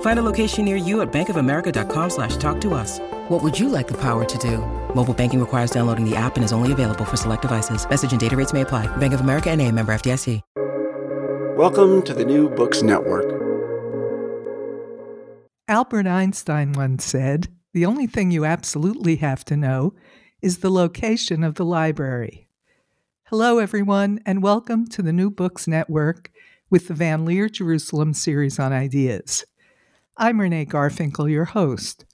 Find a location near you at bankofamerica.com slash talk to us. What would you like the power to do? Mobile banking requires downloading the app and is only available for select devices. Message and data rates may apply. Bank of America and a member FDIC. Welcome to the New Books Network. Albert Einstein once said, the only thing you absolutely have to know is the location of the library. Hello, everyone, and welcome to the New Books Network with the Van Leer Jerusalem series on ideas. I'm Renee Garfinkel, your host.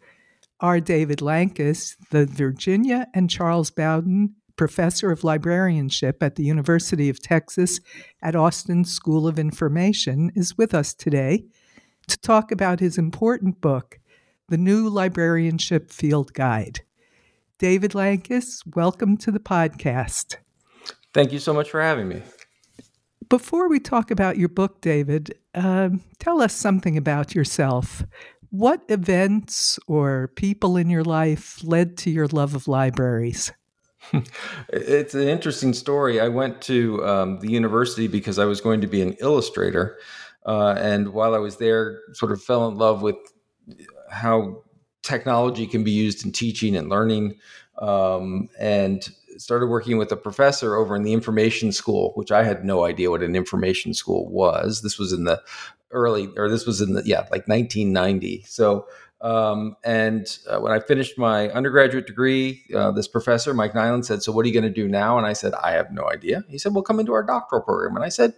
R. David Lankes, the Virginia and Charles Bowden Professor of Librarianship at the University of Texas at Austin School of Information, is with us today to talk about his important book, The New Librarianship Field Guide. David Lankes, welcome to the podcast. Thank you so much for having me. Before we talk about your book, David, um, tell us something about yourself. What events or people in your life led to your love of libraries? it's an interesting story. I went to um, the university because I was going to be an illustrator. Uh, and while I was there, sort of fell in love with how technology can be used in teaching and learning. Um, and started working with a professor over in the information school, which I had no idea what an information school was. This was in the early, or this was in the, yeah, like 1990. So um, and uh, when I finished my undergraduate degree, uh, this professor, Mike Nilan, said, So, what are you going to do now? And I said, I have no idea. He said, Well, come into our doctoral program. And I said,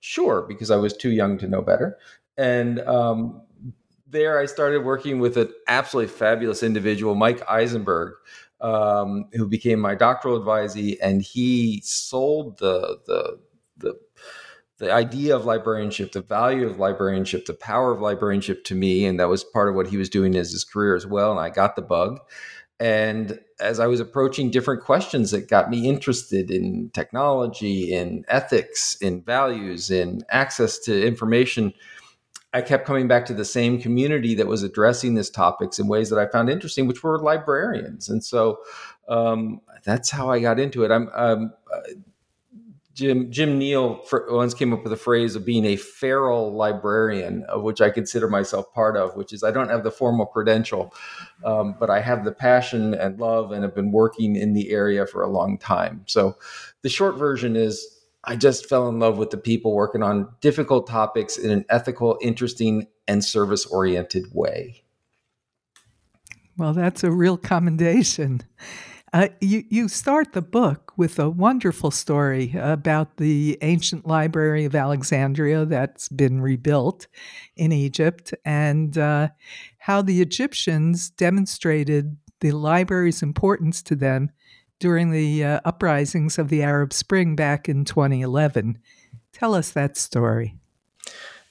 Sure, because I was too young to know better. And um, there I started working with an absolutely fabulous individual, Mike Eisenberg, um, who became my doctoral advisee. And he sold the, the, the the idea of librarianship, the value of librarianship, the power of librarianship to me. And that was part of what he was doing as his career as well. And I got the bug. And as I was approaching different questions that got me interested in technology, in ethics, in values, in access to information, I kept coming back to the same community that was addressing these topics in ways that I found interesting, which were librarians. And so um, that's how I got into it. I'm um, Jim Jim Neal once came up with a phrase of being a feral librarian, of which I consider myself part of, which is I don't have the formal credential, um, but I have the passion and love, and have been working in the area for a long time. So, the short version is I just fell in love with the people working on difficult topics in an ethical, interesting, and service oriented way. Well, that's a real commendation. Uh, you, you start the book with a wonderful story about the ancient library of Alexandria that's been rebuilt in Egypt and uh, how the Egyptians demonstrated the library's importance to them during the uh, uprisings of the Arab Spring back in 2011. Tell us that story.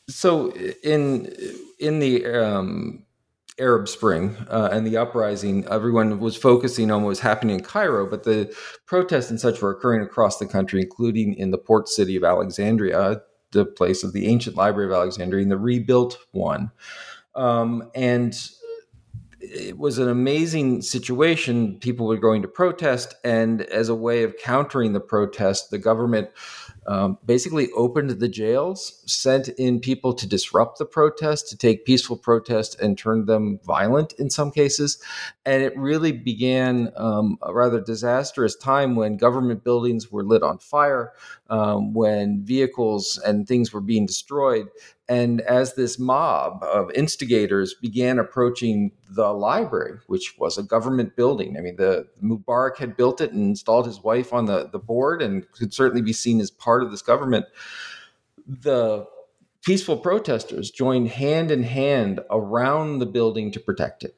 So in in the um, Arab Spring uh, and the uprising, everyone was focusing on what was happening in Cairo, but the protests and such were occurring across the country, including in the port city of Alexandria, the place of the ancient Library of Alexandria, and the rebuilt one. Um, and it was an amazing situation. People were going to protest, and as a way of countering the protest, the government um, basically opened the jails, sent in people to disrupt the protest, to take peaceful protest and turn them violent in some cases. And it really began um, a rather disastrous time when government buildings were lit on fire, um, when vehicles and things were being destroyed. And as this mob of instigators began approaching the library, which was a government building, I mean, the Mubarak had built it and installed his wife on the, the board and could certainly be seen as part of this government. The peaceful protesters joined hand in hand around the building to protect it.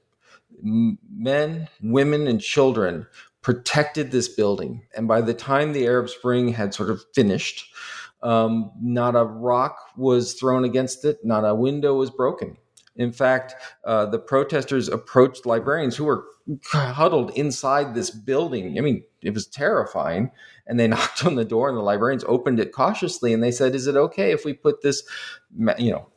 Men, women, and children protected this building. And by the time the Arab Spring had sort of finished, um, not a rock was thrown against it, not a window was broken. In fact, uh, the protesters approached librarians who were huddled inside this building. I mean, it was terrifying. And they knocked on the door, and the librarians opened it cautiously, and they said, "Is it okay if we put this, you know?"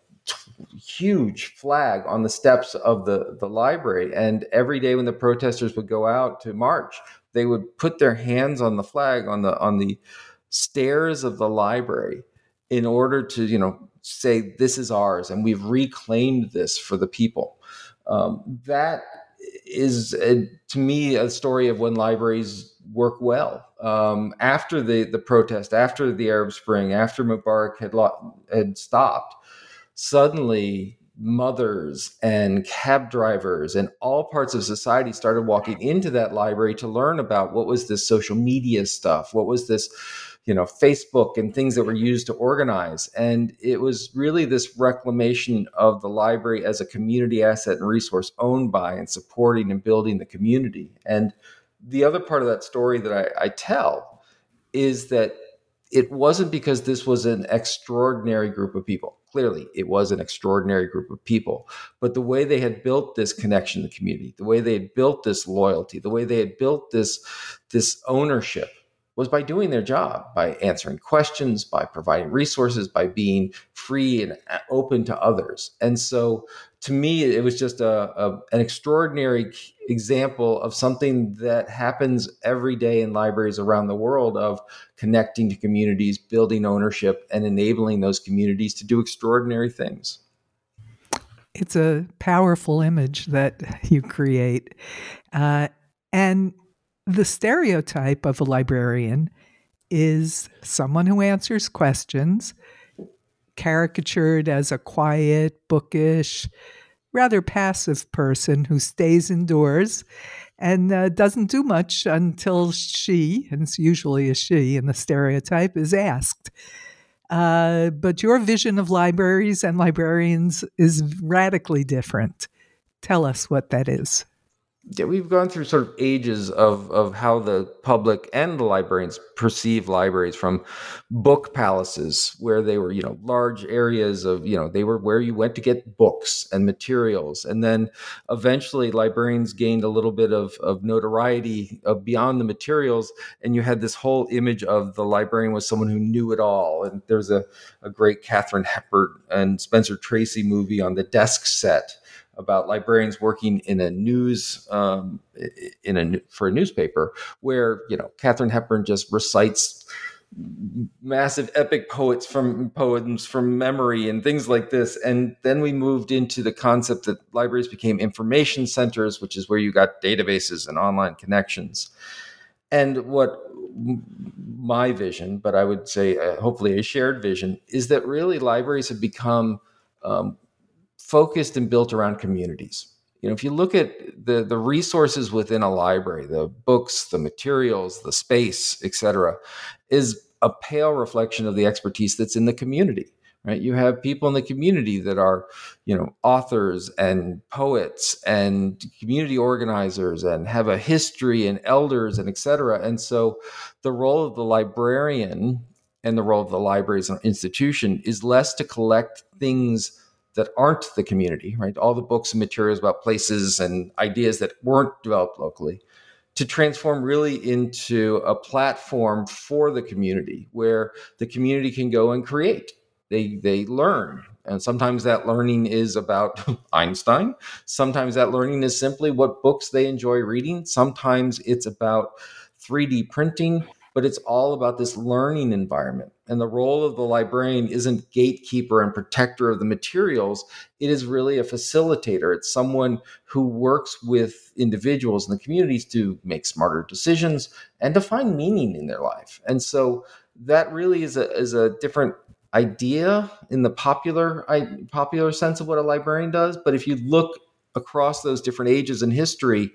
huge flag on the steps of the, the library. And every day when the protesters would go out to march, they would put their hands on the flag on the on the stairs of the library in order to, you know, say this is ours and we've reclaimed this for the people. Um, that is, a, to me, a story of when libraries work well. Um, after the, the protest, after the Arab Spring, after Mubarak had, lo- had stopped, suddenly mothers and cab drivers and all parts of society started walking into that library to learn about what was this social media stuff what was this you know facebook and things that were used to organize. And it was really this reclamation of the library as a community asset and resource owned by and supporting and building the community. And the other part of that story that I, I tell is that it wasn't because this was an extraordinary group of people. Clearly it was an extraordinary group of people. But the way they had built this connection to the community the way they had built this loyalty the way they had built this this ownership was by doing their job, by answering questions, by providing resources, by being free and open to others. And so to me, it was just a, a, an extraordinary example of something that happens every day in libraries around the world of connecting to communities, building ownership, and enabling those communities to do extraordinary things. It's a powerful image that you create. Uh, and the stereotype of a librarian is someone who answers questions, caricatured as a quiet, bookish, rather passive person who stays indoors and uh, doesn't do much until she, and it's usually a she in the stereotype, is asked. Uh, but your vision of libraries and librarians is radically different. Tell us what that is yeah, we've gone through sort of ages of of how the public and the librarians perceive libraries from book palaces where they were you know large areas of you know they were where you went to get books and materials. And then eventually librarians gained a little bit of, of notoriety of beyond the materials. And you had this whole image of the librarian was someone who knew it all. And there's a, a great Katharine Hepburn and Spencer Tracy movie on the desk set about librarians working in a news um, in a for a newspaper where you know Katharine Hepburn just recites massive epic poets from poems from memory and things like this. And then we moved into the concept that libraries became information centers which is where you got databases and online connections. And what my vision but i would say uh, hopefully a shared vision is that really libraries have become um, focused and built around communities. You know, if you look at the the resources within a library, the books, the materials, the space, etc., is a pale reflection of the expertise that's in the community. Right? You have people in the community that are, you know, authors and poets and community organizers and have a history and elders and etc. And so, the role of the librarian and the role of the library as an institution is less to collect things that aren't the community, right? All the books and materials about places and ideas that weren't developed locally to transform really into a platform for the community where the community can go and create. They they learn. And sometimes that learning is about Einstein. Sometimes that learning is simply what books they enjoy reading. Sometimes it's about 3D printing, but it's all about this learning environment And the role of the librarian isn't gatekeeper and protector of the materials. It is really a facilitator. It's someone who works with individuals in the communities to make smarter decisions and to find meaning in their life. And so that really is a, is a different idea in the popular popular sense of what a librarian does. But if you look across those different ages in history,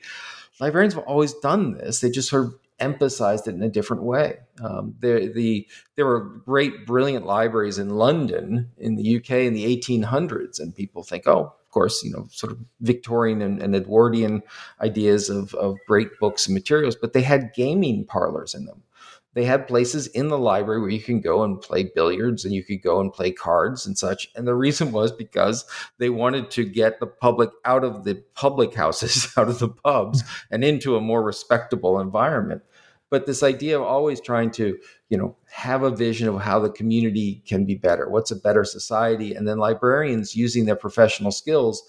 librarians have always done this. They just sort of emphasized it in a different way. Um, there, the, there were great, brilliant libraries in London in the UK in the 1800s, and people think, oh, of course, you know, sort of Victorian and, and Edwardian ideas of, of great books and materials, but they had gaming parlors in them they had places in the library where you can go and play billiards and you could go and play cards and such. And the reason was because they wanted to get the public out of the public houses, out of the pubs, and into a more respectable environment. But this idea of always trying to, you know, have a vision of how the community can be better, what's a better society, and then librarians using their professional skills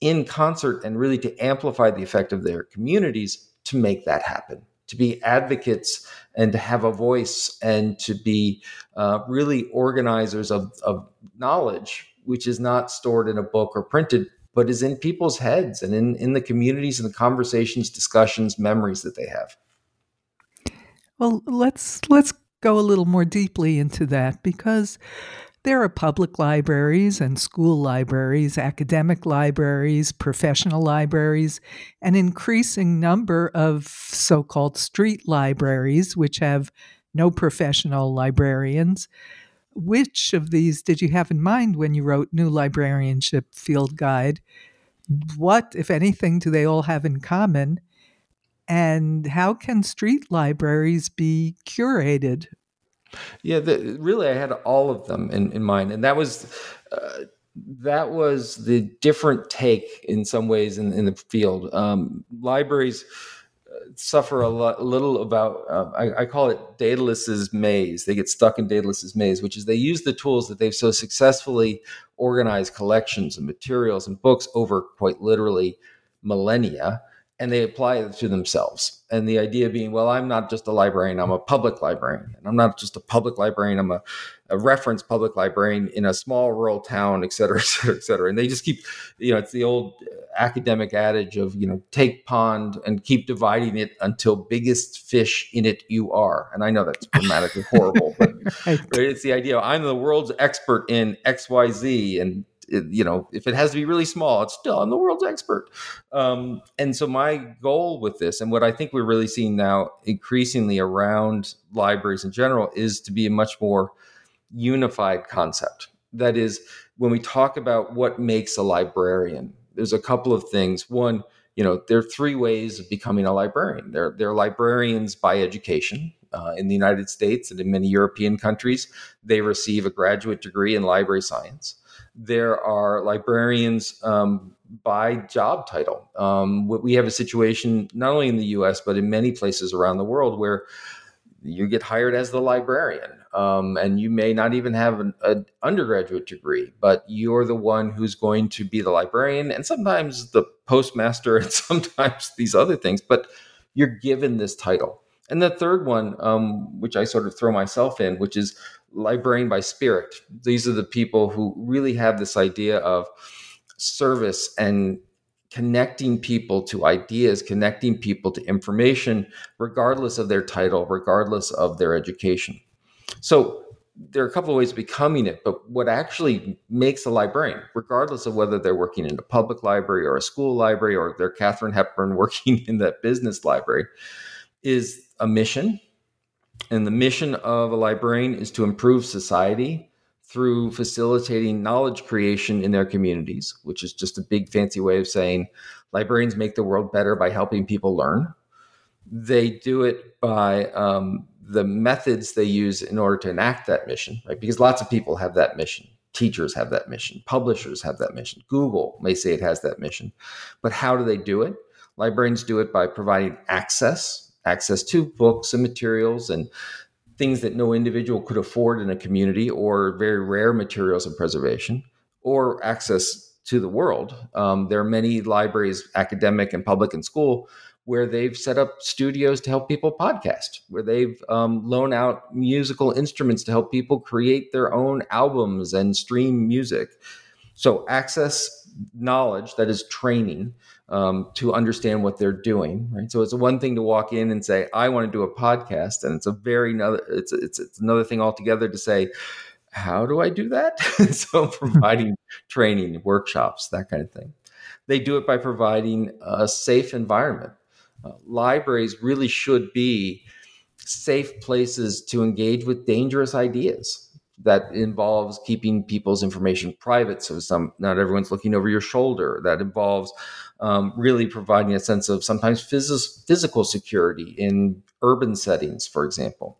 in concert and really to amplify the effect of their communities to make that happen to be advocates and to have a voice and to be uh, really organizers of, of knowledge, which is not stored in a book or printed, but is in people's heads and in, in the communities and the conversations, discussions, memories that they have. Well, let's let's go a little more deeply into that because there are public libraries and school libraries, academic libraries, professional libraries, an increasing number of so called street libraries, which have no professional librarians. Which of these did you have in mind when you wrote New Librarianship Field Guide? What, if anything, do they all have in common? And how can street libraries be curated yeah, the, really, I had all of them in, in mind, and that was uh, that was the different take in some ways in, in the field. Um, libraries uh, suffer a, lot, a little about uh, I, I, call it Daedalus's maze. They get stuck in Daedalus's maze, which is they use the tools that they've so successfully organized collections and materials and books over quite literally millennia and they apply it to themselves. And the idea being, well, I'm not just a librarian, I'm a public librarian. And I'm not just a public librarian, I'm a, a, reference public librarian in a small rural town, et cetera, et cetera, et cetera. And they just keep, you know, it's the old academic adage of, you know, take pond and keep dividing it until biggest fish in it you are. And I know that's grammatically horrible, but right. It's the idea I'm the world's expert in XYZ and you know, if it has to be really small, it's still I'm the world's expert. Um, and so my goal with this, and what I think we're really seeing now increasingly around libraries in general, is to be a much more unified concept. That is, when we talk about what makes a librarian, there's a couple of things. One, you know, there are three ways of becoming a librarian. They're, they're librarians by education. Uh, in the United States and in many European countries, they receive a graduate degree in library science there are librarians um, by job title. Um, we have a situation not only in the US, but in many places around the world where you get hired as the librarian. Um, and you may not even have an, an, undergraduate degree, but you're the one who's going to be the librarian and sometimes the postmaster and sometimes these other things, but you're given this title. And the third one, um, which I sort of throw myself in, which is librarian by spirit. These are the people who really have this idea of service and connecting people to ideas, connecting people to information, regardless of their title, regardless of their education. So there are a couple of ways of becoming it, but what actually makes a librarian, regardless of whether they're working in a public library or a school library or they're Katharine Hepburn working in that business library, is a mission and the mission of a librarian is to improve society through facilitating knowledge creation in their communities, which is just a big fancy way of saying librarians make the world better by helping people learn. They do it by um, the methods they use in order to enact that mission, right? Because lots of people have that mission. Teachers have that mission. Publishers have that mission. Google may say it has that mission. But how do they do it? Librarians do it by providing access access to books and materials and things that no individual could afford in a community or very rare materials and preservation or access to the world. Um, there are many libraries, academic and public and school, where they've set up studios to help people podcast, where they've um, loaned out musical instruments to help people create their own albums and stream music. So, access knowledge that is training um, to understand what they're doing. Right. So it's one thing to walk in and say, "I want to do a podcast," and it's a very another. It's it's it's another thing altogether to say, "How do I do that?" so providing training, workshops, that kind of thing. They do it by providing a safe environment uh, libraries really should be safe places to engage with dangerous ideas that involves keeping people's information private so some not everyone's looking over your shoulder that involves um, really providing a sense of sometimes phys- physical security in urban settings for example.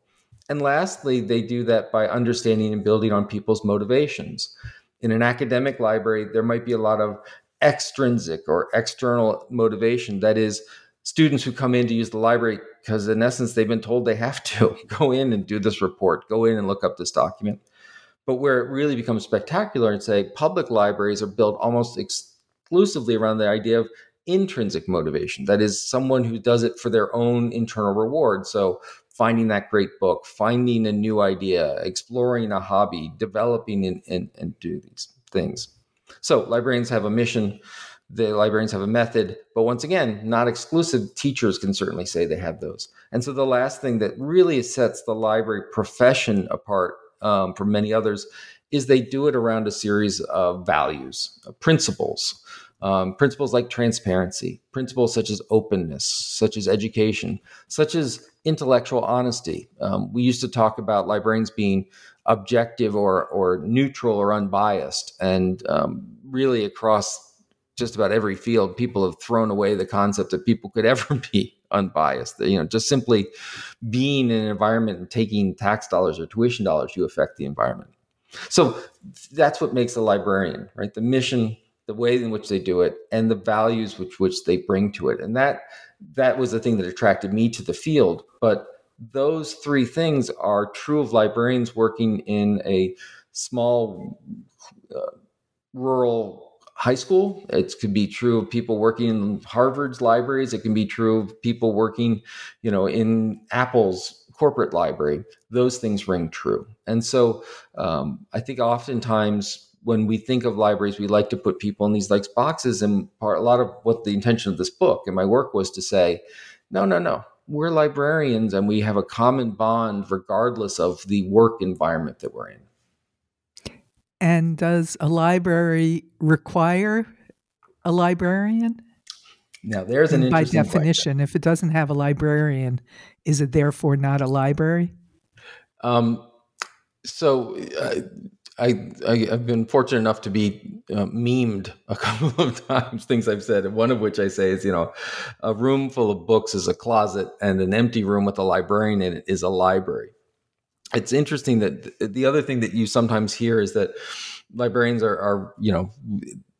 And lastly they do that by understanding and building on people's motivations. In an academic library there might be a lot of extrinsic or external motivation. That is students who come in to use the library because in essence they've been told they have to go in and do this report go in and look up this document. But where it really becomes spectacular and say public libraries are built almost exclusively around the idea of intrinsic motivation that is someone who does it for their own internal reward so finding that great book finding a new idea exploring a hobby developing and, and, and do these things so librarians have a mission the librarians have a method, but once again, not exclusive. Teachers can certainly say they have those. And so the last thing that really sets the library profession apart um, from many others is they do it around a series of values, principles. Um, principles like transparency, principles such as openness, such as education, such as intellectual honesty. Um, we used to talk about librarians being objective or or neutral or unbiased, and um, really across just about every field, people have thrown away the concept that people could ever be unbiased. You know, just simply being in an environment and taking tax dollars or tuition dollars, you affect the environment. So that's what makes a librarian, right? The mission, the way in which they do it, and the values which which they bring to it. And that that was the thing that attracted me to the field. But those three things are true of librarians working in a small uh, rural high school. It could be true of people working in Harvard's libraries. It can be true of people working, you know, in Apple's corporate library. Those things ring true. And so um, I think oftentimes when we think of libraries, we like to put people in these like boxes. And part, a lot of what the intention of this book and my work was to say, no, no, no. We're librarians and we have a common bond regardless of the work environment that we're in. And does a library require a librarian? Now, there's an by definition. Question. If it doesn't have a librarian, is it therefore not a library? Um, so uh, I, I have been fortunate enough to be uh, memed a couple of times. Things I've said, one of which I say is, you know, a room full of books is a closet, and an empty room with a librarian in it is a library it's interesting that the other thing that you sometimes hear is that librarians are, are you know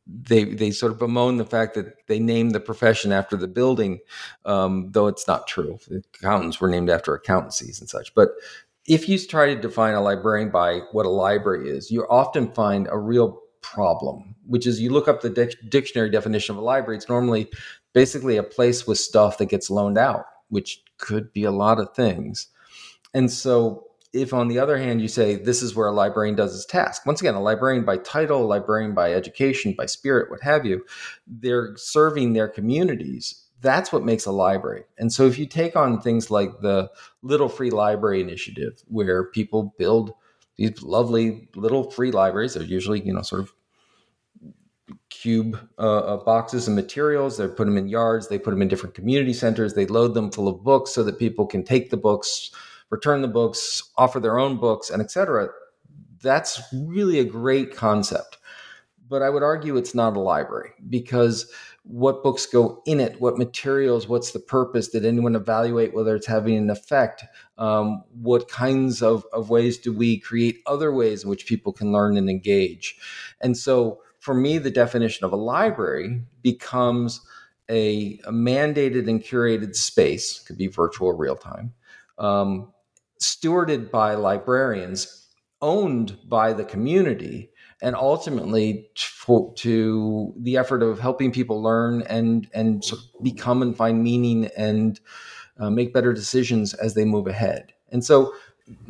they they sort of bemoan the fact that they name the profession after the building, um, though it's not true. Accountants were named after accountancies and such. But if you try to define a librarian by what a library is, you often find a real problem, which is you look up the dic- dictionary definition of a library. It's normally basically a place with stuff that gets loaned out, which could be a lot of things. And so if on the other hand you say this is where a librarian does his task once again a librarian by title a librarian by education by spirit what have you they're serving their communities that's what makes a library and so if you take on things like the little free library initiative where people build these lovely little free libraries they're usually you know sort of cube uh, uh, boxes and materials they put them in yards they put them in different community centers they load them full of books so that people can take the books return the books, offer their own books, and etc. That's really a great concept. But I would argue it's not a library because what books go in it, what materials, what's the purpose? Did anyone evaluate whether it's having an effect? Um, what kinds of, of ways do we create other ways in which people can learn and engage? And so for me, the definition of a library becomes a, a mandated and curated space, could be virtual or real time, um, stewarded by librarians owned by the community and ultimately to, to the effort of helping people learn and and become and find meaning and uh, make better decisions as they move ahead. And so,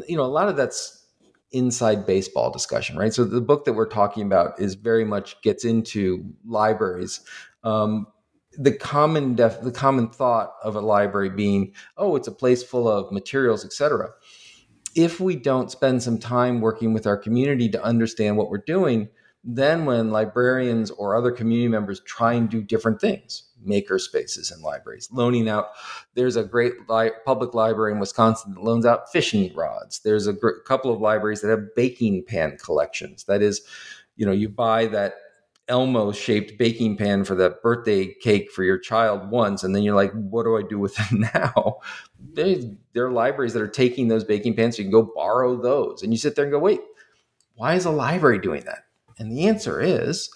you know, a lot of that's inside baseball discussion, right? So the book that we're talking about is very much gets into libraries. Um, the common def- the common thought of a library being, oh, it's a place full of materials, etc if we don't spend some time working with our community to understand what we're doing, then when librarians or other community members try and do different things, maker spaces in libraries, loaning out, there's a great li- public library in Wisconsin that loans out fishing rods. There's a gr- couple of libraries that have baking pan collections. That is, you know, you buy that Elmo shaped baking pan for that birthday cake for your child once, and then you're like, what do I do with it now? There are libraries that are taking those baking pans, so you can go borrow those. And you sit there and go, wait, why is a library doing that? And the answer is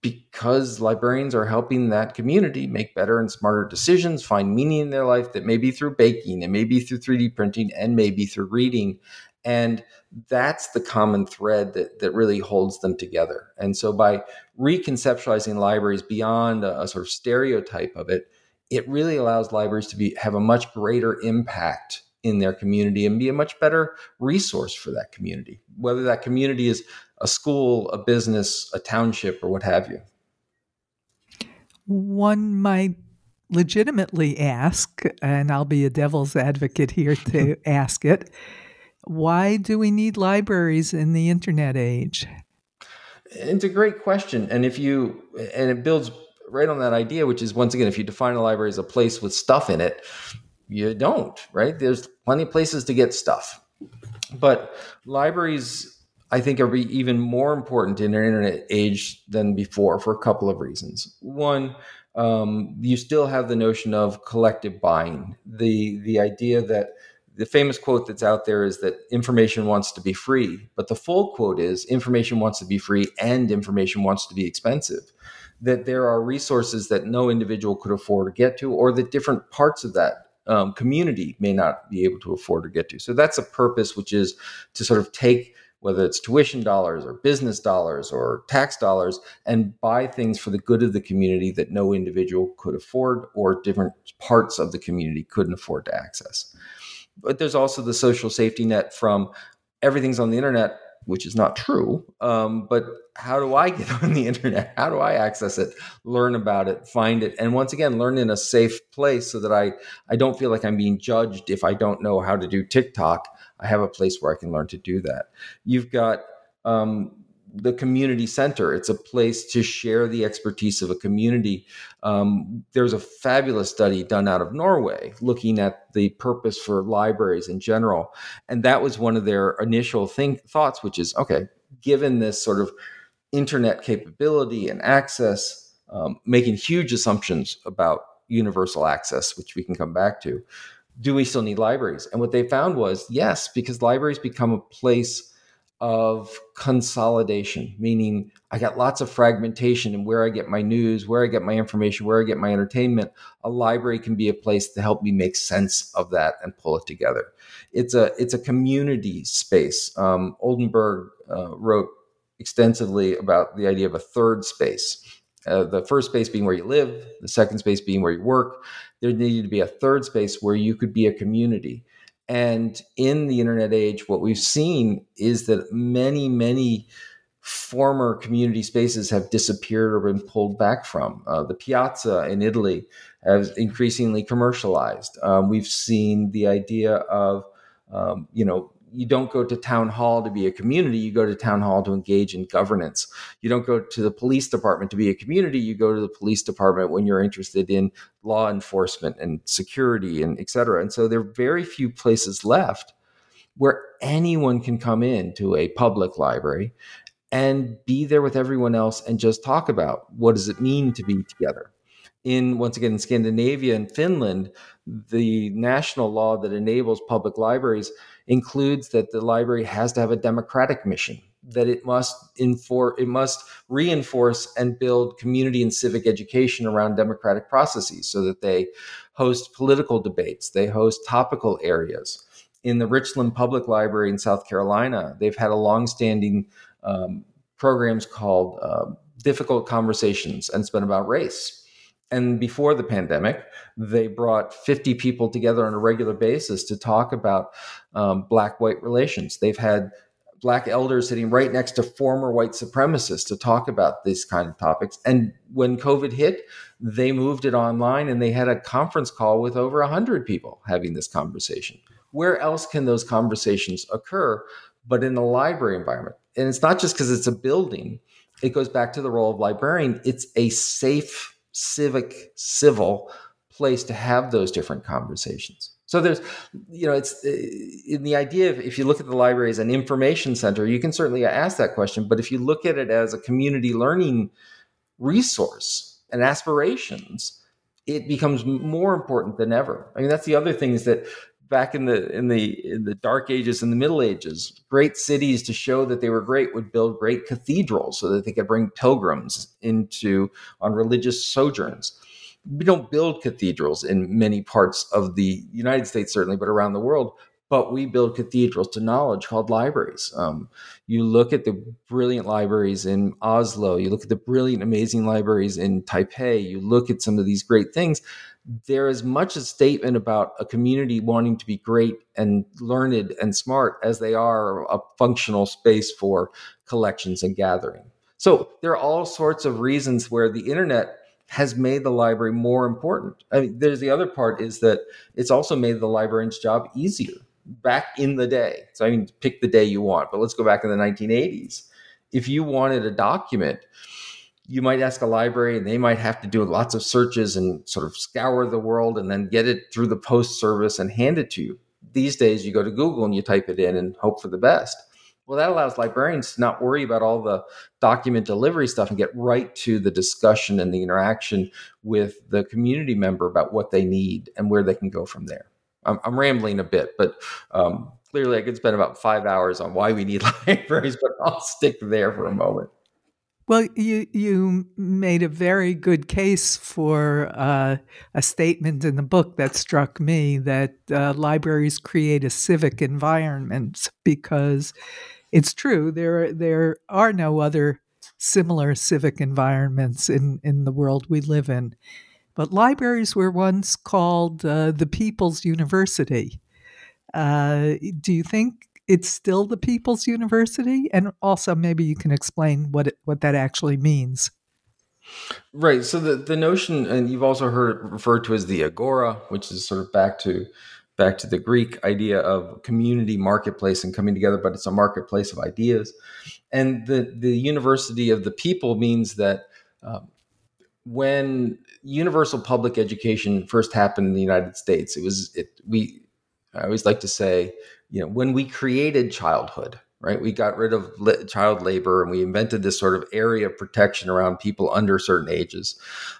because librarians are helping that community make better and smarter decisions, find meaning in their life that may be through baking, and maybe through 3D printing, and maybe through reading. And that's the common thread that, that really holds them together. And so by reconceptualizing libraries beyond a, a sort of stereotype of it, it really allows libraries to be have a much greater impact in their community and be a much better resource for that community, whether that community is a school, a business, a township, or what have you. One might legitimately ask, and I'll be a devil's advocate here to ask it why do we need libraries in the internet age? It's a great question. And if you, and it builds right on that idea, which is once again, if you define a library as a place with stuff in it, you don't, right? There's plenty of places to get stuff. But libraries, I think, are even more important in an internet age than before for a couple of reasons. One, um, you still have the notion of collective buying, the the idea that the famous quote that's out there is that information wants to be free, but the full quote is information wants to be free and information wants to be expensive. That there are resources that no individual could afford to get to, or that different parts of that um, community may not be able to afford to get to. So that's a purpose, which is to sort of take whether it's tuition dollars or business dollars or tax dollars and buy things for the good of the community that no individual could afford or different parts of the community couldn't afford to access. But there's also the social safety net from everything's on the internet, which is not true. Um, but how do I get on the internet? How do I access it, learn about it, find it, and once again, learn in a safe place so that I I don't feel like I'm being judged if I don't know how to do TikTok. I have a place where I can learn to do that. You've got um, the community center. It's a place to share the expertise of a community. Um, there's a fabulous study done out of Norway looking at the purpose for libraries in general, and that was one of their initial think, thoughts, which is okay, given this sort of internet capability and access, um, making huge assumptions about universal access, which we can come back to. Do we still need libraries? And what they found was yes, because libraries become a place of consolidation, meaning I got lots of fragmentation in where I get my news, where I get my information, where I get my entertainment. A library can be a place to help me make sense of that and pull it together. It's a it's a community space. Um, Oldenburg uh, wrote extensively about the idea of a third space. Uh, the first space being where you live, the second space being where you work. There needed to be a third space where you could be a community and in the internet age, what we've seen is that many, many former community spaces have disappeared or been pulled back from. Uh, the piazza in Italy has increasingly commercialized. Um, we've seen the idea of, um, you know, you don't go to town hall to be a community you go to town hall to engage in governance. You don't go to the police department to be a community you go to the police department when you're interested in law enforcement and security and et cetera. And so there are very few places left where anyone can come in to a public library and be there with everyone else and just talk about what does it mean to be together. In once again in Scandinavia and Finland, the national law that enables public libraries includes that the library has to have a democratic mission that it must infor- it must reinforce and build community and civic education around democratic processes so that they host political debates they host topical areas in the Richland Public Library in South Carolina, they've had a longstanding um, programs called uh, Difficult Conversations, and it's been about race. And before the pandemic, they brought 50 people together on a regular basis to talk about um, black white relations. They've had black elders sitting right next to former white supremacists to talk about these kind of topics. And when COVID hit, they moved it online and they had a conference call with over 100 people having this conversation. Where else can those conversations occur but in the library environment? And it's not just because it's a building, it goes back to the role of librarian. It's a safe, civic, civil place to have those different conversations. So there's, you know, it's uh, in the idea of if you look at the library as an information center, you can certainly ask that question. But if you look at it as a community learning resource and aspirations, it becomes more important than ever. I mean, that's the other thing is that back in the in the in the dark ages and the middle ages great cities to show that they were great would build great cathedrals so that they could bring pilgrims into on religious sojourns we don't build cathedrals in many parts of the United States, certainly, but around the world. But we build cathedrals to knowledge called libraries. Um, you look at the brilliant libraries in Oslo, you look at the brilliant, amazing libraries in Taipei, you look at some of these great things. There is much a statement about a community wanting to be great and learned and smart as they are a functional space for collections and gathering. So there are all sorts of reasons where the internet has made the library more important. I mean, there's the other part is that it's also made the librarian's job easier back in the day. So I mean, pick the day you want, but let's go back in the 1980s. If you wanted a document, you might ask a library and they might have to do lots of searches and sort of scour the world and then get it through the post service and hand it to you. These days, you go to Google and you type it in and hope for the best. Well, that allows librarians to not worry about all the document delivery stuff and get right to the discussion and the interaction with the community member about what they need and where they can go from there. I'm, I'm rambling a bit, but um, clearly I could spend about five hours on why we need libraries, but I'll stick there for a moment. Well, you you made a very good case for uh, a statement in the book that struck me that uh, libraries create a civic environment because it's true there there are no other similar civic environments in in the world we live in. But libraries were once called uh, the People's University. Uh, do you think it's still the People's University? And also, maybe you can explain what it, what that actually means. Right. So the, the notion, and you've also heard it referred to as the agora, which is sort of back to back to the Greek idea of community marketplace and coming together, but it's a marketplace of ideas. And the, the university of the people means that um, when universal public education first happened in the United States, it was, it, we, I always like to say, you know, when we created childhood, right, we got rid of child labor and we invented this sort of area of protection around people under certain ages.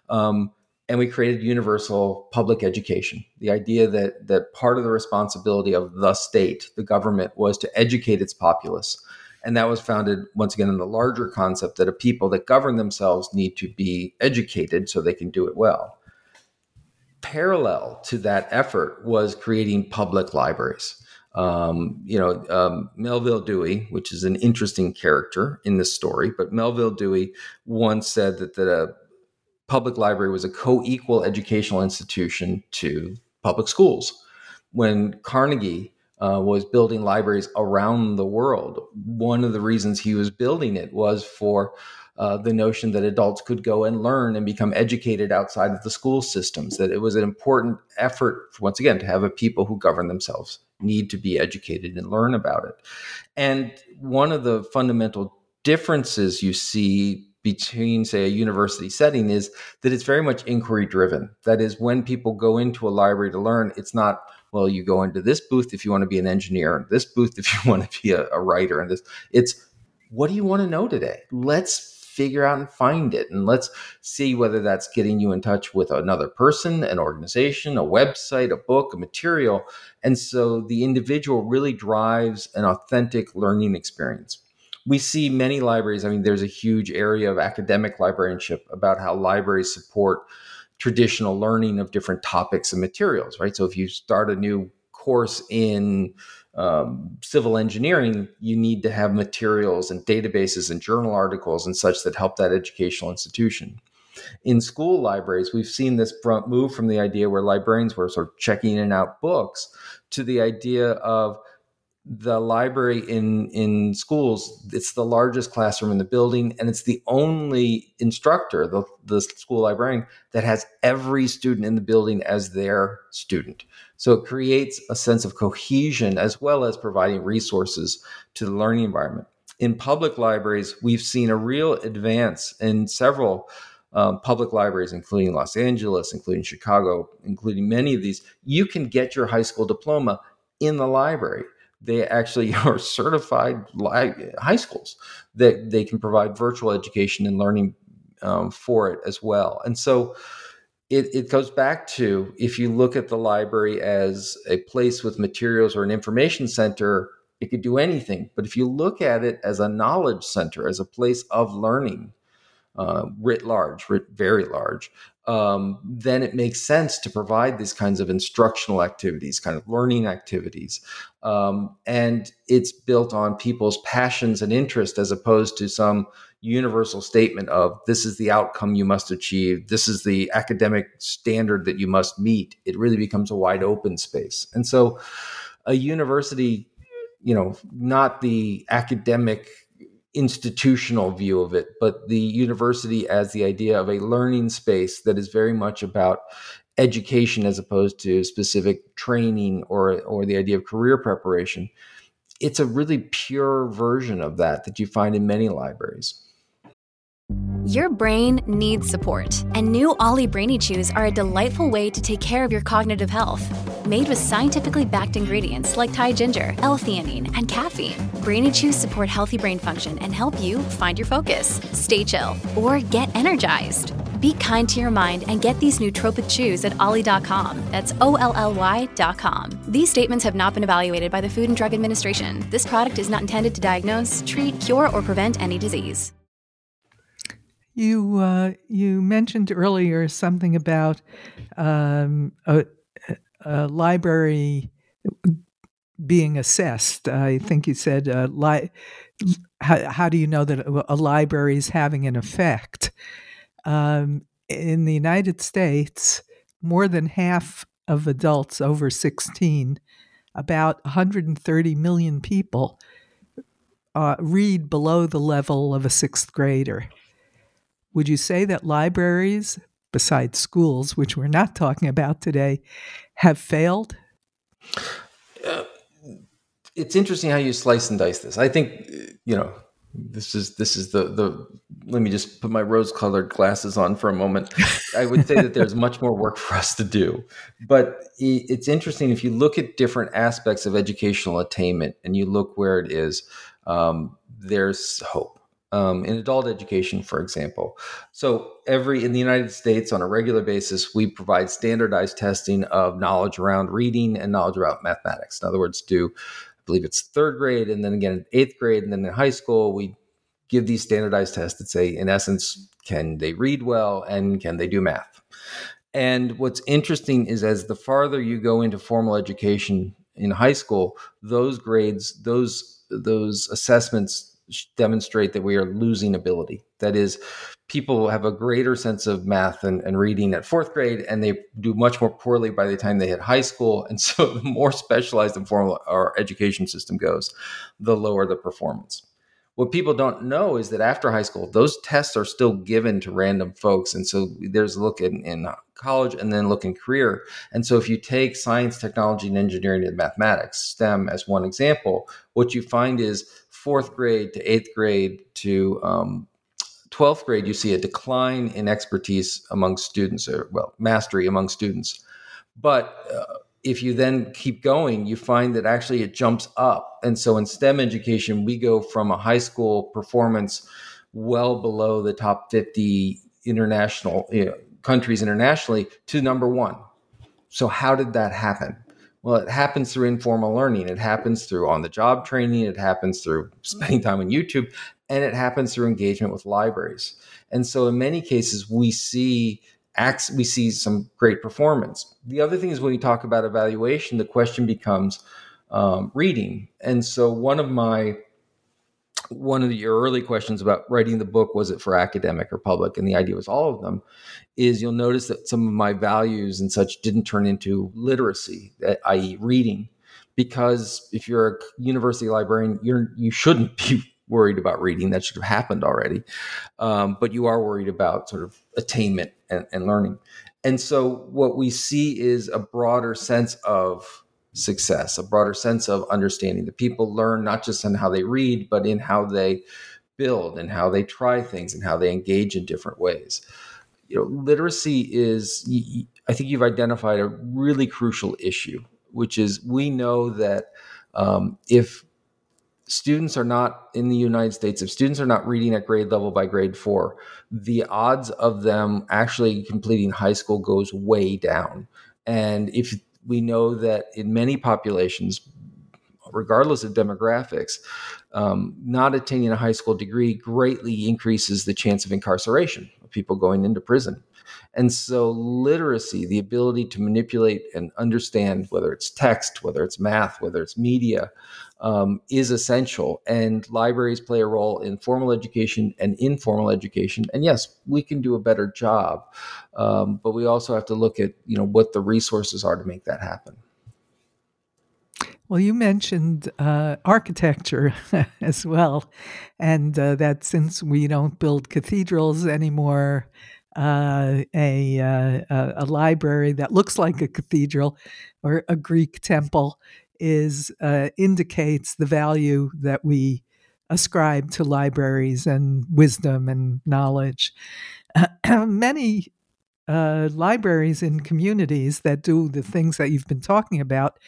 Um, and we created universal public education. The idea that that part of the responsibility of the state the government was to educate its populace. And that was founded once again in the larger concept that a people that govern themselves need to be educated so they can do it well. Parallel to that effort was creating public libraries um, you know, um, Melvil Dewey, which is an interesting character in this story, but Melvil Dewey once said that the public library was a co-equal educational institution to public schools. When Carnegie uh, was building libraries around the world, one of the reasons he was building it was for uh, the notion that adults could go and learn and become educated outside of the school systems. That it was an important effort, once again, to have a people who govern themselves need to be educated and learn about it. And one of the fundamental differences you see between, say, a university setting is that it's very much inquiry driven. That is, when people go into a library to learn, it's not, well, you go into this booth if you want to be an engineer, this booth if you want to be a, a writer, and this. It's, what do you want to know today? Let's figure out and find it. And let's see whether that's getting you in touch with another person, an organization, a website, a book, a material. And so the individual really drives an authentic learning experience we see many libraries. I mean, there's a huge area of academic librarianship about how libraries support traditional learning of different topics and materials, right? So if you start a new course in um, civil engineering, you need to have materials and databases and journal articles and such that help that educational institution. In school libraries, we've seen this brunt move from the idea where librarians were sort of checking in and out books to the idea of the library in in schools it's the largest classroom in the building and it's the only instructor the, the school librarian that has every student in the building as their student. So it creates a sense of cohesion as well as providing resources to the learning environment. In public libraries we've seen a real advance in several um, public libraries, including Los Angeles, including Chicago, including many of these, you can get your high school diploma in the library they actually are certified high schools that they can provide virtual education and learning um, for it as well. And so it, it goes back to if you look at the library as a place with materials or an information center, it could do anything. But if you look at it as a knowledge center, as a place of learning, uh, writ large, writ very large, um, then it makes sense to provide these kinds of instructional activities, kind of learning activities. Um, and it's built on people's passions and interest as opposed to some universal statement of this is the outcome you must achieve, this is the academic standard that you must meet. It really becomes a wide open space. And so a university, you know, not the academic institutional view of it, but the university as the idea of a learning space that is very much about education as opposed to specific training or or the idea of career preparation. It's a really pure version of that that you find in many libraries. Your brain needs support, and new OLLY Brainy Chews are a delightful way to take care of your cognitive health. Made with scientifically backed ingredients like Thai ginger, L-theanine, and caffeine, Brainy Chews support healthy brain function and help you find your focus, stay chill, or get energized. Be kind to your mind and get these nootropic chews at olly.com. That's O L L Y.com. These statements have not been evaluated by the Food and Drug Administration. This product is not intended to diagnose, treat, cure, or prevent any disease. You uh, you mentioned earlier something about um, a, a, library being assessed. I think you said uh, li- how, how, do you know that a library is having an effect? Um, in the United States, more than half of adults over 16, about 130 million people, uh, read below the level of a sixth grader. Would you say that libraries, besides schools, which we're not talking about today, have failed? Uh, it's interesting how you slice and dice this. I think you know this is this is the the let me just put my rose colored glasses on for a moment i would say that there's much more work for us to do but it's interesting if you look at different aspects of educational attainment and you look where it is um, there's hope um, in adult education, for example. So, every in the United States, on a regular basis, we provide standardized testing of knowledge around reading and knowledge about mathematics. In other words, do believe it's third grade, and then again eighth grade, and then in high school, we give these standardized tests that say, in essence, can they read well and can they do math? And what's interesting is as the farther you go into formal education in high school, those grades, those those assessments demonstrate that we are losing ability. That is, people have a greater sense of math and, and, reading at fourth grade, and they do much more poorly by the time they hit high school. And so, the more specialized the formal our education system goes, the lower the performance. What people don't know is that after high school, those tests are still given to random folks. And so there's a look in, in college and then look in career. And so if you take science, technology, and engineering and mathematics, STEM as one example, what you find is fourth grade to eighth grade to um, 12th grade, you see a decline in expertise among students, or well, mastery among students. But uh, if you then keep going, you find that actually it jumps up. And so in STEM education, we go from a high school performance well below the top 50 international you know, countries internationally to number one. So, how did that happen? Well, it happens through informal learning. It happens through on the job training. It happens through spending time on YouTube. And it happens through engagement with libraries. And so, in many cases, we see acts we see some great performance. The other thing is when you talk about evaluation the question becomes um, reading. And so one of my one of your early questions about writing the book was it for academic or public? And the idea was all of them is you'll notice that some of my values and such didn't turn into literacy i.e reading. Because if you're a university librarian you're you shouldn't be worried about reading that should have happened already um, but you are worried about sort of attainment and, and learning and so what we see is a broader sense of success, a broader sense of understanding. that people learn not just in how they read, but in how they build and how they try things and how they engage in different ways. You know, literacy is, I think you've identified a really crucial issue, which is we know that um, if students are not in the United States, if students are not reading at grade level by grade four, the odds of them actually completing high school goes way down. And if we know that in many populations, regardless of demographics, um, not attaining a high school degree greatly increases the chance of incarceration, of people going into prison. And so, literacy, the ability to manipulate and understand whether it's text, whether it's math, whether it's media, um, is essential. And libraries play a role in formal education and informal education. And yes, we can do a better job, um, but we also have to look at you know what the resources are to make that happen. Well, you mentioned uh, architecture as well, and uh, that since we don't build cathedrals anymore, uh, a, uh, a library that looks like a cathedral or a Greek temple is uh, indicates the value that we ascribe to libraries and wisdom and knowledge. Many uh, libraries in communities that do the things that you've been talking about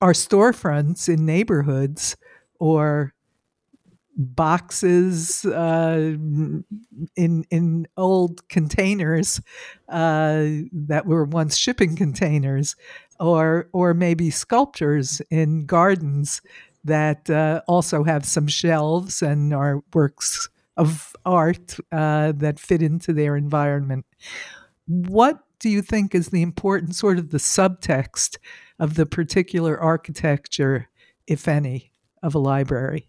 are storefronts in neighborhoods or boxes uh, in in old containers uh, that were once shipping containers, or or maybe sculptures in gardens that uh, also have some shelves and are works of art uh, that fit into their environment. What do you think is the important sort of the subtext of the particular architecture, if any, of a library?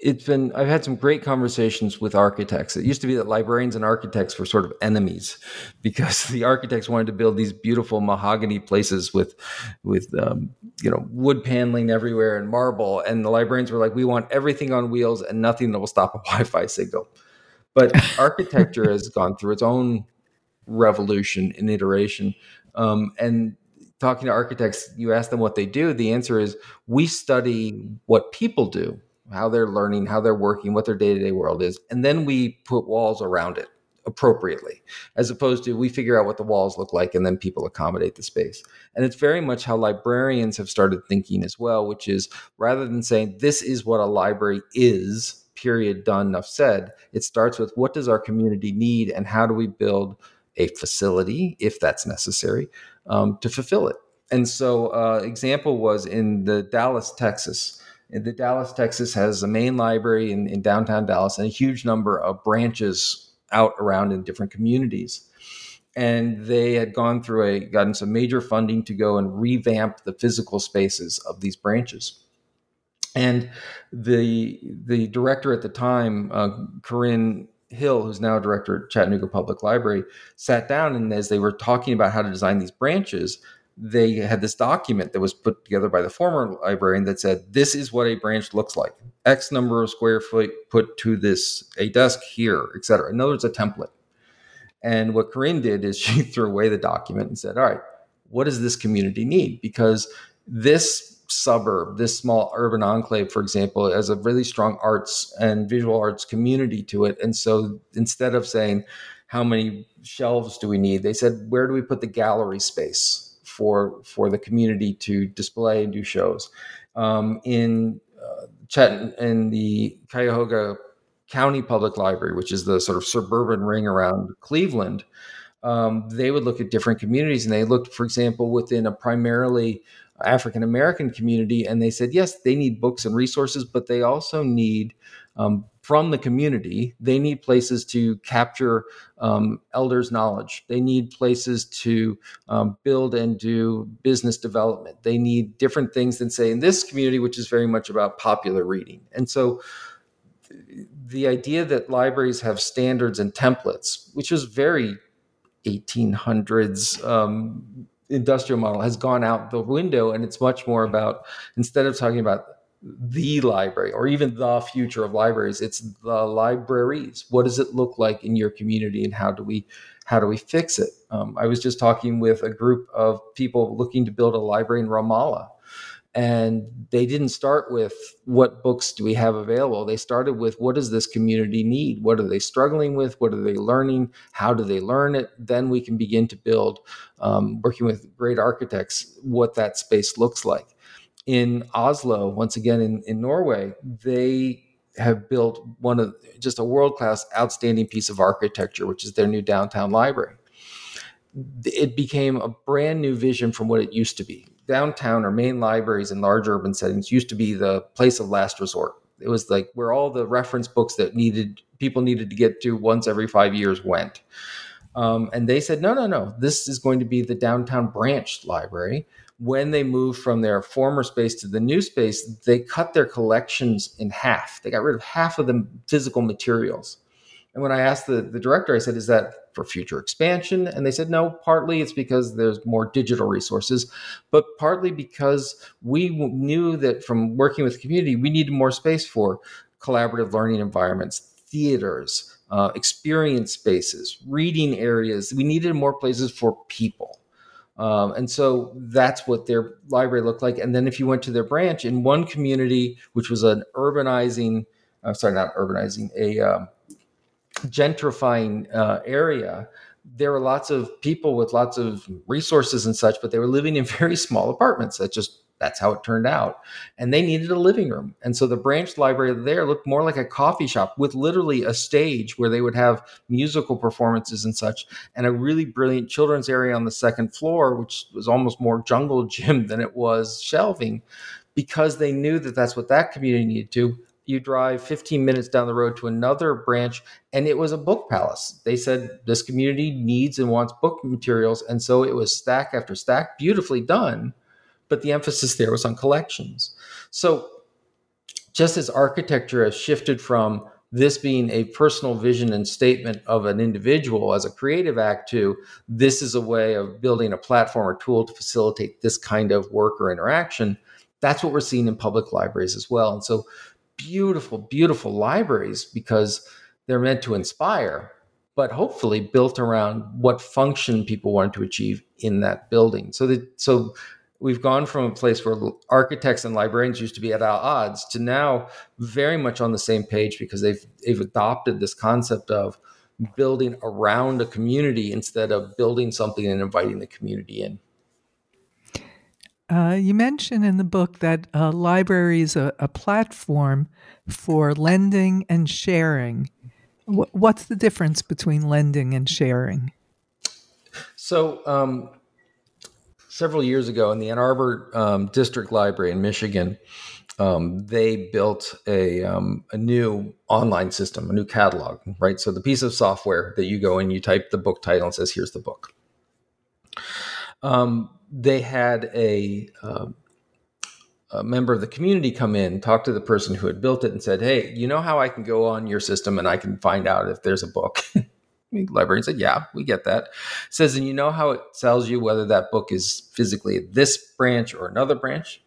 It's been I've had some great conversations with architects. It used to be that librarians and architects were sort of enemies because the architects wanted to build these beautiful mahogany places with with um, you know wood paneling everywhere and marble, and the librarians were like, we want everything on wheels and nothing that will stop a Wi-Fi signal. But architecture has gone through its own revolution and iteration, um, and talking to architects, you ask them what they do. The answer is we study what people do how they're learning, how they're working, what their day to day world is. And then we put walls around it appropriately, as opposed to we figure out what the walls look like and then people accommodate the space. And it's very much how librarians have started thinking as well, which is rather than saying this is what a library is, period, done, enough said, it starts with what does our community need and how do we build a facility, if that's necessary, um, to fulfill it. And so, uh, example was in the Dallas, Texas the Dallas, Texas has a main library in, in downtown Dallas and a huge number of branches out around in different communities. And they had gone through a gotten some major funding to go and revamp the physical spaces of these branches. And the the director at the time, uh, Corinne Hill, who's now director at Chattanooga Public Library, sat down and as they were talking about how to design these branches, they had this document that was put together by the former librarian that said this is what a branch looks like. X number of square foot put to this a desk here etc in other words a template. And what corinne did is she threw away the document and said all right what does this community need? Because this suburb this small urban enclave for example has a really strong arts and visual arts community to it. And so instead of saying how many shelves do we need? They said where do we put the gallery space for for the community to display and do shows. Um, in uh, Chet in the Cuyahoga County Public Library, which is the sort of suburban ring around Cleveland, um, they would look at different communities, and they looked, for example, within a primarily African American community, and they said yes, they need books and resources, but they also need um, from the community. They need places to capture um, elders' knowledge. They need places to um, build and do business development. They need different things than, say, in this community, which is very much about popular reading. And so the idea that libraries have standards and templates, which is very 1800s um, industrial model, has gone out the window. And it's much more about, instead of talking about the library or even the future of libraries. It's the libraries. What does it look like in your community and how do we how do we fix it? Um, i was just talking with a group of people looking to build a library in ramallah and they didn't start with what books do we have available. They started with what does this community need? What are they struggling with? What are they learning? How do they learn it? Then we can begin to build um, working with great architects what that space looks like in Oslo, once again in, in Norway, they have built one of just a world class, outstanding piece of architecture, which is their new downtown library. It became a brand new vision from what it used to be. Downtown or main libraries in large urban settings used to be the place of last resort. It was like where all the reference books that needed people needed to get to once every five years went. Um, and they said, no, no, no, this is going to be the downtown branch library when they moved from their former space to the new space, they cut their collections in half. They got rid of half of the physical materials. And when I asked the, the director, I said, Is that for future expansion? And they said, No, partly it's because there's more digital resources, but partly because we knew that from working with the community, we needed more space for collaborative learning environments, theaters, uh, experience spaces, reading areas. We needed more places for people. Um, and so that's what their library looked like. And then if you went to their branch in one community, which was an urbanizing, I'm uh, sorry, not urbanizing, a um, gentrifying uh, area, there were lots of people with lots of resources and such, but they were living in very small apartments that just that's how it turned out. And they needed a living room. And so the branch library there looked more like a coffee shop with literally a stage where they would have musical performances and such, and a really brilliant children's area on the second floor, which was almost more jungle gym than it was shelving, because they knew that that's what that community needed to. You drive 15 minutes down the road to another branch, and it was a book palace. They said this community needs and wants book materials. And so it was stack after stack, beautifully done but the emphasis there was on collections. So, just as architecture has shifted from this being a personal vision and statement of an individual as a creative act to this is a way of building a platform or tool to facilitate this kind of work or interaction, that's what we're seeing in public libraries as well. And so, beautiful, beautiful libraries because they're meant to inspire, but hopefully built around what function people want to achieve in that building. So that so we've gone from a place where architects and librarians used to be at odds to now very much on the same page because they've they've adopted this concept of building around a community instead of building something and inviting the community in. Uh, you mentioned in the book that a library is a, a platform for lending and sharing. W- what's the difference between lending and sharing? So, um, several years ago in the Ann Arbor um, District Library in Michigan, um, they built a, um, a new online system, a new catalog, right? So the piece of software that you go in, you type the book title and says, here's the book. Um, they had a, uh, a member of the community come in, talk to the person who had built it, and said, Hey, you know how I can go on your system and I can find out if there's a book? librarian said, Yeah, we get that. It says, and you know how it tells you whether that book is physically this branch or another branch?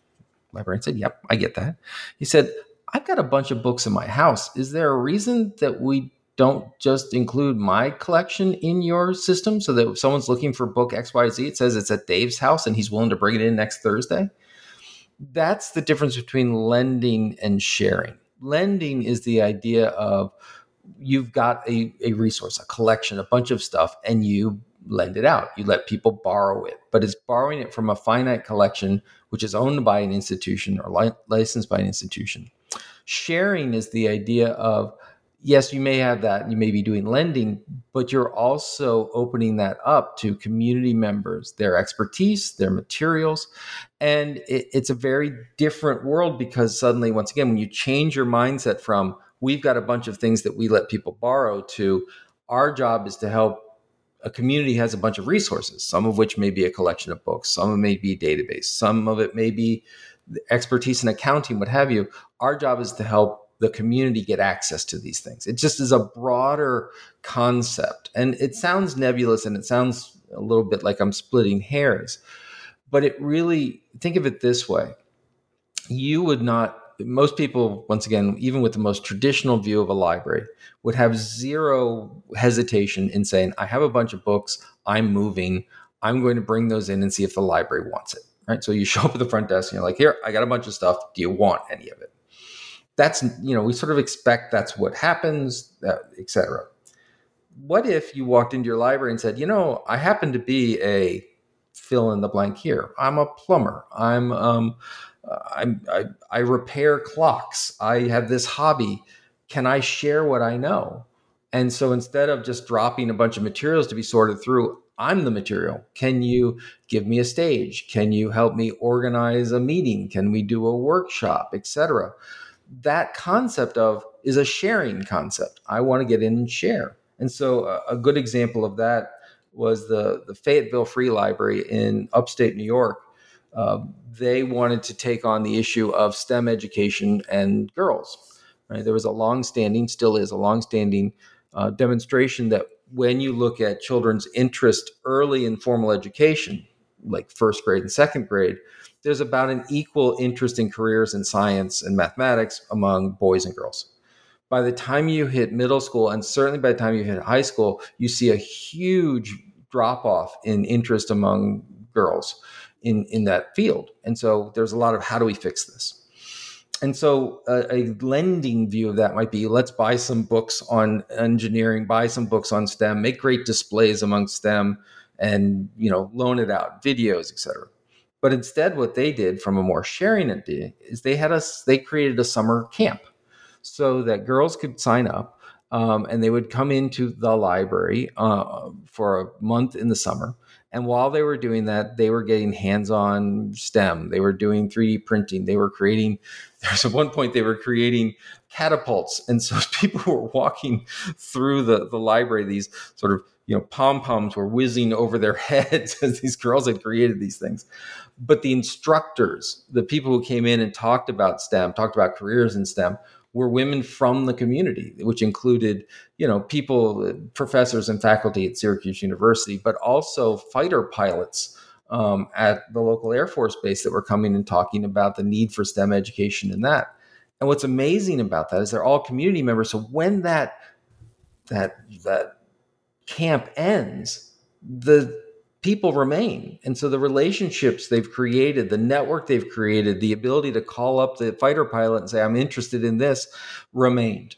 The Librarian said, Yep, I get that. He said, I've got a bunch of books in my house. Is there a reason that we don't just include my collection in your system so that if someone's looking for book XYZ, it says it's at Dave's house and he's willing to bring it in next Thursday? That's the difference between lending and sharing. Lending is the idea of you've got a, a resource, a collection, a bunch of stuff, and you lend it out. You let people borrow it, but it's borrowing it from a finite collection, which is owned by an institution or li- licensed by an institution. Sharing is the idea of yes, you may have that, you may be doing lending, but you're also opening that up to community members, their expertise, their materials. And it, it's a very different world because suddenly, once again, when you change your mindset from we've got a bunch of things that we let people borrow to our job is to help a community has a bunch of resources some of which may be a collection of books some of it may be a database some of it may be expertise in accounting what have you. Our job is to help the community get access to these things. It just is a broader concept and it sounds nebulous and it sounds a little bit like i'm splitting hairs but it really think of it this way. You would not most people once again even with the most traditional view of a library would have zero hesitation in saying i have a bunch of books. I'm moving. I'm going to bring those in and see if the library wants it. Right? So you show up at the front desk and you're like here i got a bunch of stuff. Do you want any of it? That's you know we sort of expect that's what happens etc what if you walked into your library and said you know i happen to be a fill in the blank here. I'm a plumber. I'm um, I, I, I repair clocks. I have this hobby. Can I share what I know? And so instead of just dropping a bunch of materials to be sorted through, I'm the material. Can you give me a stage? Can you help me organize a meeting? Can we do a workshop, etc.? That concept of is a sharing concept. I want to get in and share. And so a, a good example of that was the the Fayetteville Free Library in upstate New York uh, they wanted to take on the issue of STEM education and girls. Right? There was a long-standing, still is a long-standing uh, demonstration that when you look at children's interest early in formal education, like first grade and second grade, there's about an equal interest in careers in science and mathematics among boys and girls. By the time you hit middle school, and certainly by the time you hit high school, you see a huge drop off in interest among girls in in that field. And so there's a lot of how do we fix this? And so a, a, lending view of that might be let's buy some books on engineering, buy some books on STEM, make great displays among STEM, and you know loan it out, videos, etc. But instead, what they did from a more sharing idea is they had us they created a summer camp so that girls could sign up um, and they would come into the library uh, for a month in the summer and while they were doing that, they were getting hands on STEM. They were doing 3D printing. They were creating, there's at one point they were creating catapults. And so people were walking through the, the library, these sort of, you know, pom poms were whizzing over their heads as these girls had created these things. But the instructors, the people who came in and talked about STEM, talked about careers in STEM, were women from the community, which included, you know, people, professors and faculty at Syracuse University, but also fighter pilots um, at the local Air Force base that were coming and talking about the need for STEM education and that. And what's amazing about that is they're all community members. So when that that that camp ends, the people remain. And so the relationships they've created, the network they've created, the ability to call up the fighter pilot and say, I'm interested in this, remained.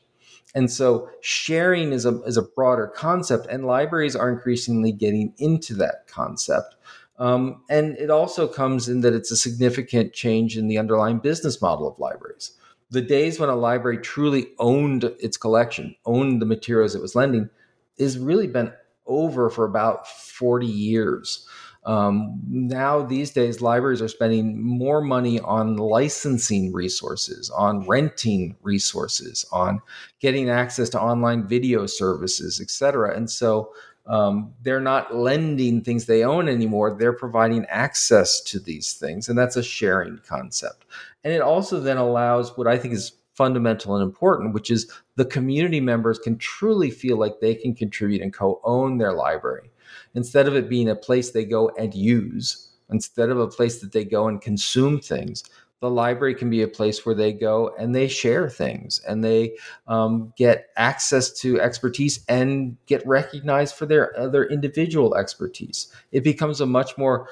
And so sharing is a, is a broader concept, and libraries are increasingly getting into that concept. Um, and it also comes in that it's a significant change in the underlying business model of libraries. The days when a library truly owned its collection, owned the materials it was lending, is really been over for about 40 years. Um, now, these days, libraries are spending more money on licensing resources, on renting resources, on getting access to online video services, et cetera. And so um, they're not lending things they own anymore. They're providing access to these things. And that's a sharing concept. And it also then allows what I think is fundamental and important, which is the community members can truly feel like they can contribute and co own their library. Instead of it being a place they go and use, instead of a place that they go and consume things, the library can be a place where they go and they share things and they um, get access to expertise and get recognized for their other individual expertise. It becomes a much more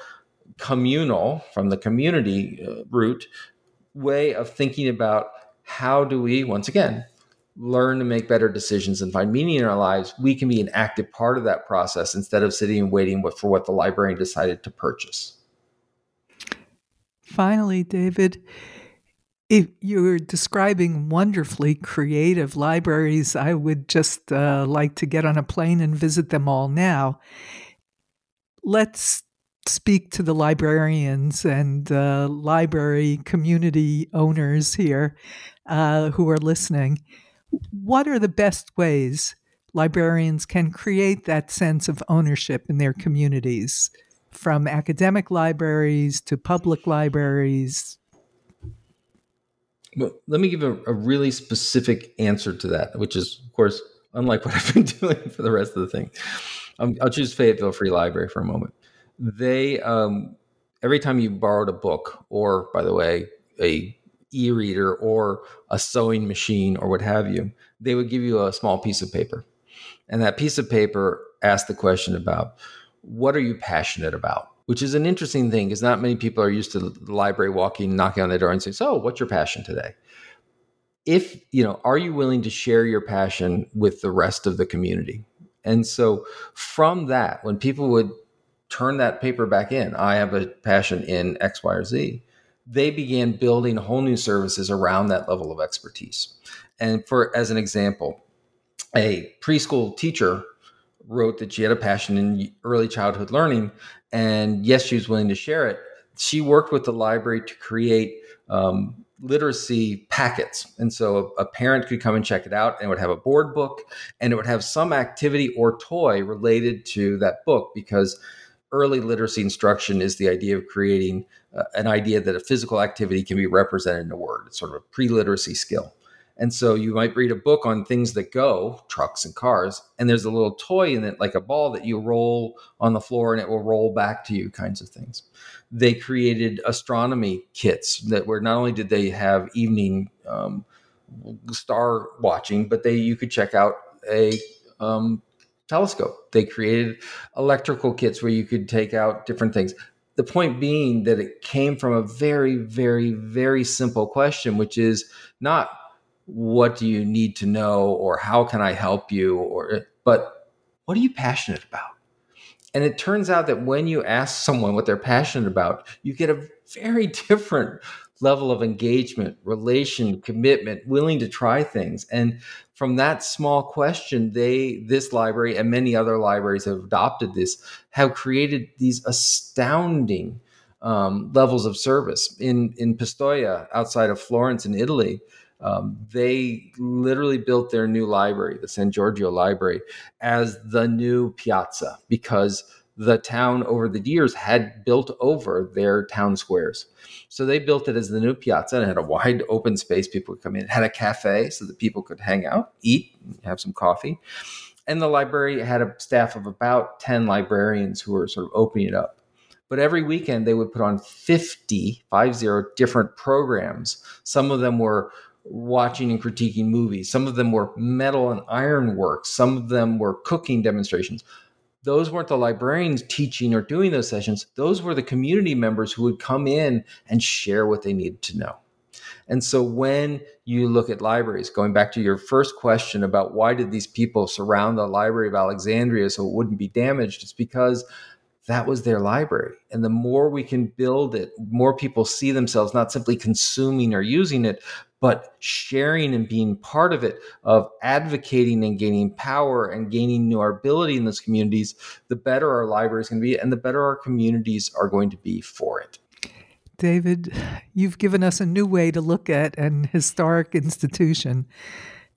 communal, from the community uh, route, way of thinking about how do we, once again, learn to make better decisions and find meaning in our lives, we can be an active part of that process instead of sitting and waiting for what the librarian decided to purchase. Finally, David, if you're describing wonderfully creative libraries, I would just uh, like to get on a plane and visit them all now. Let's speak to the librarians and uh, library community owners here uh, who are listening. what are the best ways librarians can create that sense of ownership in their communities, from academic libraries to public libraries? Well, let me give a, a really specific answer to that, which is, of course, unlike what I've been doing for the rest of the thing. Um, I'll choose Fayetteville Free Library for a moment. They um, every time you borrowed a book, or by the way, a e-reader or a sewing machine or what have you, they would give you a small piece of paper, and that piece of paper asked the question about what are you passionate about which is an interesting thing because not many people are used to the library walking, knocking on the door and saying, So, what's your passion today? If, you know, are you willing to share your passion with the rest of the community? And so from that, when people would turn that paper back in, I have a passion in X, Y, or Z, they began building whole new services around that level of expertise. And for as an example, a preschool teacher wrote that she had a passion in early childhood learning, and yes, she was willing to share it. She worked with the library to create um, literacy packets. And so a, a, parent could come and check it out and it would have a board book and it would have some activity or toy related to that book because early literacy instruction is the idea of creating uh, an idea that a physical activity can be represented in a word. It's sort of a pre literacy skill. And so you might read a book on things that go, trucks and cars, and there's a little toy in it, like a ball that you roll on the floor and it will roll back to you, kinds of things. They created astronomy kits that where not only did they have evening um, star watching, but they you could check out a um, telescope. They created electrical kits where you could take out different things. The point being that it came from a very, very, very simple question, which is not what do you need to know or how can I help you or but what are you passionate about? And it turns out that when you ask someone what they're passionate about, you get a very different level of engagement, relation, commitment, willing to try things. And from that small question, they this library and many other libraries have adopted this, have created these astounding um, levels of service in in Pistoia, outside of Florence in Italy. Um, they literally built their new library, the San Giorgio Library, as the new piazza because the town over the years had built over their town squares. So they built it as the new piazza and had a wide open space. People could come in. It had a cafe so that people could hang out, eat, have some coffee. And the library had a staff of about 10 librarians who were sort of opening it up. But every weekend they would put on 50, 50 different programs. Some of them were watching and critiquing movies. Some of them were metal and iron work. Some of them were cooking demonstrations. Those weren't the librarians teaching or doing those sessions. Those were the community members who would come in and share what they needed to know. And so when you look at libraries, going back to your first question about why did these people surround the Library of Alexandria so it wouldn't be damaged, it's because that was their library. And the more we can build it, more people see themselves not simply consuming or using it, but sharing and being part of it, of advocating and gaining power and gaining new ability in those communities, the better our library is going to be and the better our communities are going to be for it. David, you've given us a new way to look at an historic institution.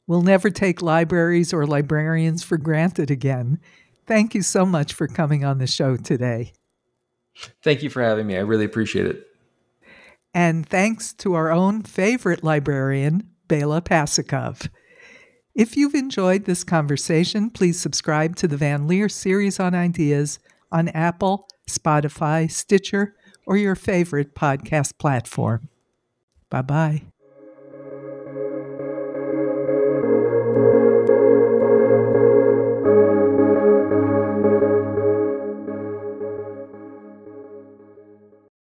We'll never take libraries or librarians for granted again. Thank you so much for coming on the show today. Thank you for having me. I really appreciate it. And thanks to our own favorite librarian, Bela Pasikov. If you've enjoyed this conversation, please subscribe to the Van Leer series on ideas on Apple, Spotify, Stitcher, or your favorite podcast platform. Bye bye.